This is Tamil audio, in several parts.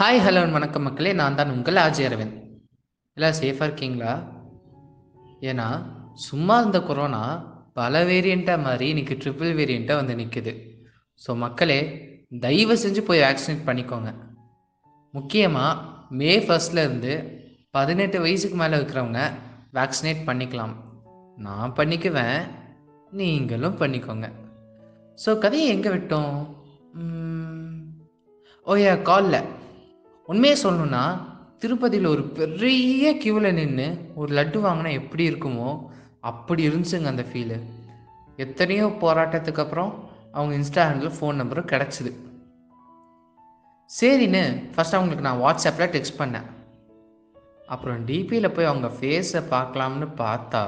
ஹாய் ஹலோ வணக்கம் மக்களே. நான் தான் உங்கள் ஆஜய் அரவிந்த். எல்லாம் சேஃபாக இருக்கீங்களா? ஏன்னா சும்மா இருந்த கொரோனா பல வேரியண்ட்டாக மாதிரி இன்றைக்கி ட்ரிபிள் வேரியண்ட்டாக வந்து நிற்குது ஸோ மக்களே தயவு செஞ்சு போய் வேக்சினேட் பண்ணிக்கோங்க. முக்கியமாக மே ஃபஸ்ட்லேருந்து பதினெட்டு வயசுக்கு மேலே இருக்கிறவங்க வேக்சினேட் பண்ணிக்கலாம். நான் பண்ணிக்குவேன். நீங்களும் பண்ணிக்கோங்க. ஸோ கதையை எங்கே விட்டோம்? ஓயா காலில் உண்மையை சொல்லணும்னா திருப்பதியில் ஒரு பெரிய கியூவில் நின்று ஒரு லட்டு வாங்கினா எப்படி இருக்குமோ அப்படி இருந்துச்சுங்க அந்த ஃபீலு எத்தனையோ போராட்டத்துக்கு அப்புறம் அவங்க இன்ஸ்டா ஹேண்டில் ஃபோன் நம்பரும் கிடச்சிது. சரின்னு ஃபஸ்ட் அவங்களுக்கு நான் வாட்ஸ்அப்பில் டெக்ஸ்ட் பண்ணேன். அப்புறம் டிபியில் போய் அவங்க ஃபேஸை பார்க்கலாம்னு பார்த்தா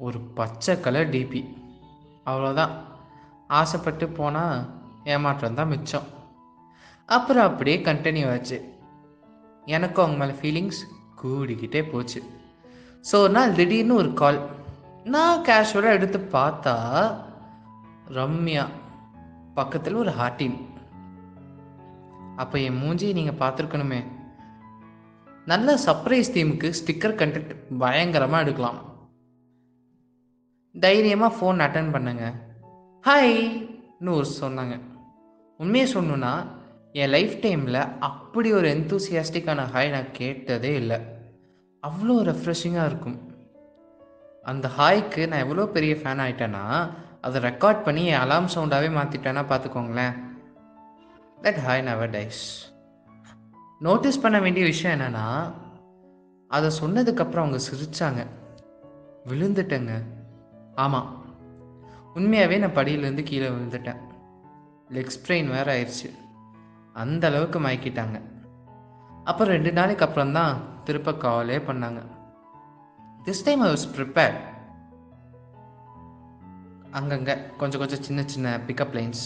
ஒரு பச்சை கலர் டிபி அவ்வளோதான் ஆசைப்பட்டு போனால் ஏமாற்றம் தான் மிச்சம். அப்புறம் அப்படியே கண்டினியூ ஆச்சு. எனக்கும் அவங்க மேலே ஃபீலிங்ஸ் கூடிக்கிட்டே போச்சு. ஸோ ஒரு நாள் திடீர்னு ஒரு கால் நான் கேஷுவலாக எடுத்து பார்த்தா ரம்யா பக்கத்தில் ஒரு ஹார்டின் அப்போ என் மூஞ்சி நீங்கள் பார்த்துருக்கணுமே. நல்ல சர்ப்ரைஸ் தீமுக்கு ஸ்டிக்கர் கண்டென்ட் பயங்கரமாக எடுக்கலாம். தைரியமாக ஃபோன் அட்டன் பண்ணுங்க. ஹாய்னு ஒரு சொன்னாங்க. உண்மையை சொல்லணுன்னா என் லைஃப் டைமில் அப்படி ஒரு எந்தூசியாஸ்டிக்கான ஹாய் நான் கேட்டதே இல்லை. அவ்வளோ ரெஃப்ரெஷிங்காக இருக்கும். அந்த ஹாய்க்கு நான் எவ்வளோ பெரிய ஃபேன் ஆகிட்டேன்னா அதை ரெக்கார்ட் பண்ணி என் அலாம் சவுண்டாகவே மாற்றிட்டேன்னா பார்த்துக்கோங்களேன். That hi an hour dies notice பண்ண வேண்டிய விஷயம் என்னென்னா அதை சொன்னதுக்கப்புறம் அவங்க சிரித்தாங்க விழுந்துட்டேங்க. ஆமாம் உண்மையாகவே நான் படியிலேருந்து கீழே விழுந்துட்டேன். லெக் ஸ்ப்ரெயின் வேறு ஆயிடுச்சு அந்த அளவுக்கு மயக்கிட்டாங்க. அப்புறம் ரெண்டு நாளைக்கு அப்புறம் தான் திருப்ப காலே பண்ணாங்க. This time I was prepared அங்கங்கே கொஞ்சம் கொஞ்சம் சின்ன சின்ன பிக்கப் லைன்ஸ்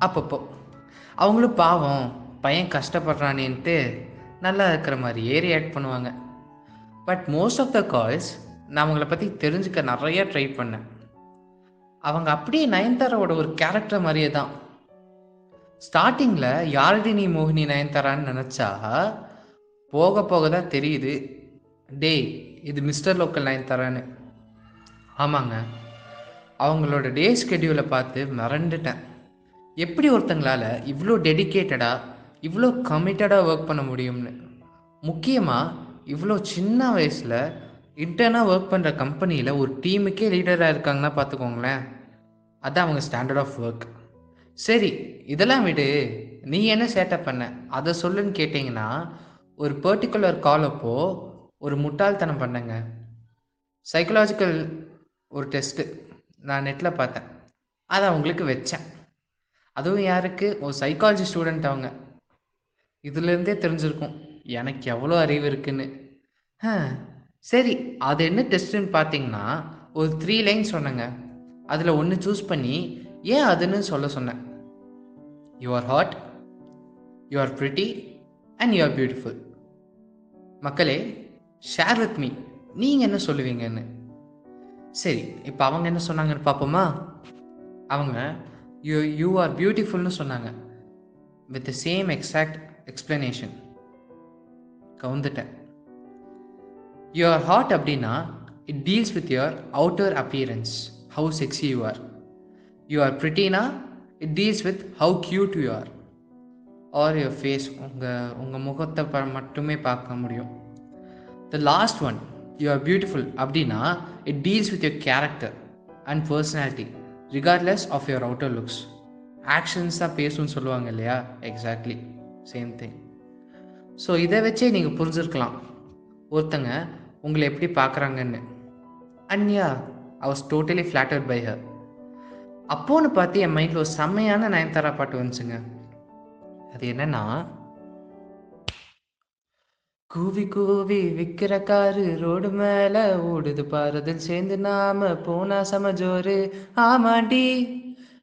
அப்பப்போ. அவங்களும் பாவம் பையன் கஷ்டப்படுறானேன்ட்டு நல்லா இருக்கிற மாதிரியே ரியாக்ட் பண்ணுவாங்க. But most of the calls நான் அவங்கள பற்றி தெரிஞ்சுக்க நிறைய ட்ரை பண்ணேன். அவங்க அப்படியே நயன்தாராவோட ஒரு கேரக்டர் மாதிரியே தான் ஸ்டார்டிங்கில் யாரடி நீ மோகினி நயன்தாரான்னு நினச்சா போக போக தான் தெரியுது. டேய் இது மிஸ்டர் லோக்கல் நயன்தாரான்னு. ஆமாங்க. அவங்களோட டே ஸ்கெடியூலை பார்த்து மறந்துட்டேன். எப்படி ஒருத்தங்களால் இவ்வளோ டெடிக்கேட்டடாக இவ்வளோ கமிட்டடாக ஒர்க் பண்ண முடியும்னு. முக்கியமாக இவ்வளோ சின்ன வயசில் இன்டர்னாக ஒர்க் பண்ணுற கம்பெனியில் ஒரு டீமுக்கே லீடராக இருக்காங்கன்னா பார்த்துக்கோங்களேன். அதுதான் அவங்க ஸ்டாண்டர்ட் ஆஃப் ஒர்க் சரி இதெல்லாம் விடு. நீ என்ன சேட்டப் பண்ண? அதை சொல்லுன்னு கேட்டிங்கன்னா ஒரு பர்டிகுலர் கால் அப்போ ஒரு முட்டாள்தனம் பண்ணேங்க. சைக்கலாஜிக்கல் ஒரு டெஸ்ட்டு நான் நெட்டில் பார்த்தேன். அதை அவங்களுக்கு வச்சேன். அதுவும் யாருக்கு? ஒரு சைக்காலஜி ஸ்டூடெண்ட் அவங்க. இதுலேருந்தே தெரிஞ்சிருக்கும். எனக்கு எவ்வளோ அறிவு இருக்குன்னு. சரி அது என்ன டெஸ்ட்டுன்னு பார்த்தீங்கன்னா ஒரு த்ரீ லைன் சொன்னேங்க. அதில் ஒன்று சூஸ் பண்ணி ஏன் அதுன்னு சொல்ல சொன்னேன். You are hot you are pretty and you are beautiful மக்களே ஷேர் வித் மீ நீங்கள் என்ன சொல்லுவீங்கன்னு. சரி இப்போ அவங்க என்ன சொன்னாங்கன்னு பார்ப்போமா? அவங்க யூ யூ ஆர் பியூட்டிஃபுல்னு சொன்னாங்க. With the same exact explanation கவுந்துட்டேன். You are hot அப்படின்னா it deals with your outer appearance how sexy you are you are ப்ரிட்டினா it deals with how cute you are are your face உங்கள் உங்கள் முகத்தை மட்டுமே பார்க்க முடியும். The last one you are beautiful அப்படின்னா it deals with your character and personality regardless of your outer looks actions தான் பேசும்னு சொல்லுவாங்க இல்லையா? எக்ஸாக்ட்லி சேம் திங் ஸோ இதை வச்சே நீங்கள் புரிஞ்சிருக்கலாம். ஒருத்தங்க உங்களை எப்படி பார்க்குறாங்கன்னு. Anya I was totally flattered by her அப்போன்னு பார்த்து என் மைண்டில் ஒரு செம்மையான நயன்தாரா பாட்டு வந்துச்சுங்க. அது என்னன்னா கூவி கூவி விக்கிற காரு ரோடு மேல ஓடுது பாரதில் சேர்ந்து நாம போனா சமஜோரு ஆமாண்டி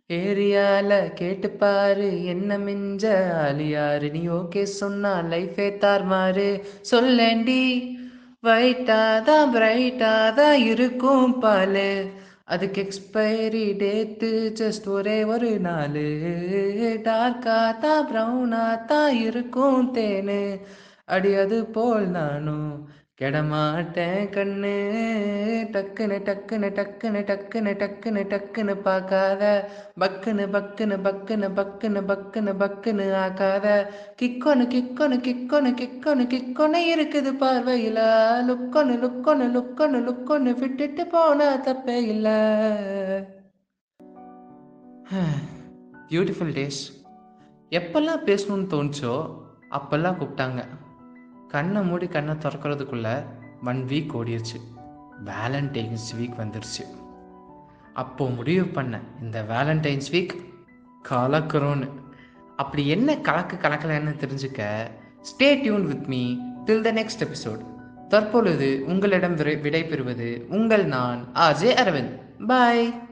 ஏரியால கேட்டு பாரு என்ன மிஞ்ச அழியாரு நீ ஓகே சொன்னா லைஃபே தார்மாரு. சொல்லேண்டி வைட்டாதான் பிரைட்டாதான் இருக்கும் பாலு. அதுக்கு எக்ஸ்பைரி டேத்து ஜஸ்ட் ஒரே ஒரு நாள். டார்க்கா தான் ப்ரௌனா தான் இருக்கும் தேனு. அடி அது போல் நானும். கெடமாட்டேன் கண்ணு டக்குன்னு டக்குன்னு டக்குன்னு டக்குன்னு டக்குன்னு டக்குன்னு பார்க்காத. பக்குன்னு பக்குன்னு பக்குன்னு பக்குன்னு பக்குன்னு பக்குன்னு ஆக்காத. கிக்கொன்னு கிக்கொன்னு கிக்கொன்னு கிக்கொன்னு கிக்கொன்னு இருக்குது பார்வையில. லுக்கொன்னு லுக்கொன்னு லுக்கொன்னு லுக்கொன்னு விட்டுட்டு போனா தப்பே இல்லை பியூட்டிஃபுல் டேஸ் எப்பெல்லாம் பேசணும்னு தோணுச்சோ அப்பெல்லாம் கூப்பிட்டாங்க. கண்ணை மூடி கண்ணை திறக்கிறதுக்குள்ள ஒன் வீக் ஓடிருச்சு. வேலண்டைன்ஸ் வீக் வந்துருச்சு. அப்போது முடிவு பண்ணேன் இந்த வேலண்டைன்ஸ் வீக் கலக்கிறோன்னு. அப்படி என்ன கலக்கு கலக்கலன்னு தெரிஞ்சுக்க stay tune with me till the next episode தற்பொழுது உங்களிடம் விடை பெறுவது உங்கள் நான் ஆஜே அரவிந்த் பாய்